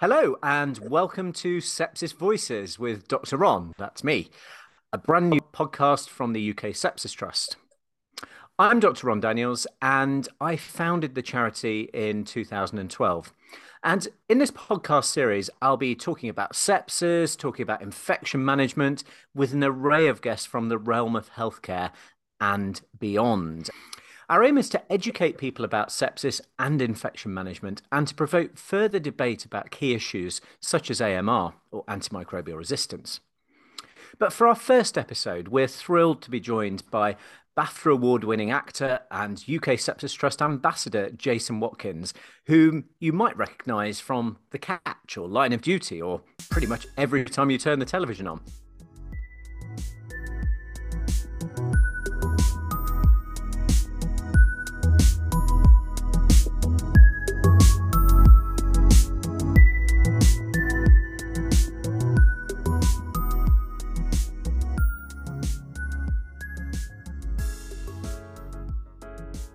Hello, and welcome to Sepsis Voices with Dr. Ron. That's me, a brand new podcast from the UK Sepsis Trust. I'm Dr. Ron Daniels, and I founded the charity in 2012. And in this podcast series, I'll be talking about sepsis, talking about infection management with an array of guests from the realm of healthcare and beyond. Our aim is to educate people about sepsis and infection management and to provoke further debate about key issues such as AMR or antimicrobial resistance. But for our first episode, we're thrilled to be joined by BAFTA award winning actor and UK Sepsis Trust ambassador Jason Watkins, whom you might recognise from The Catch or Line of Duty or pretty much every time you turn the television on.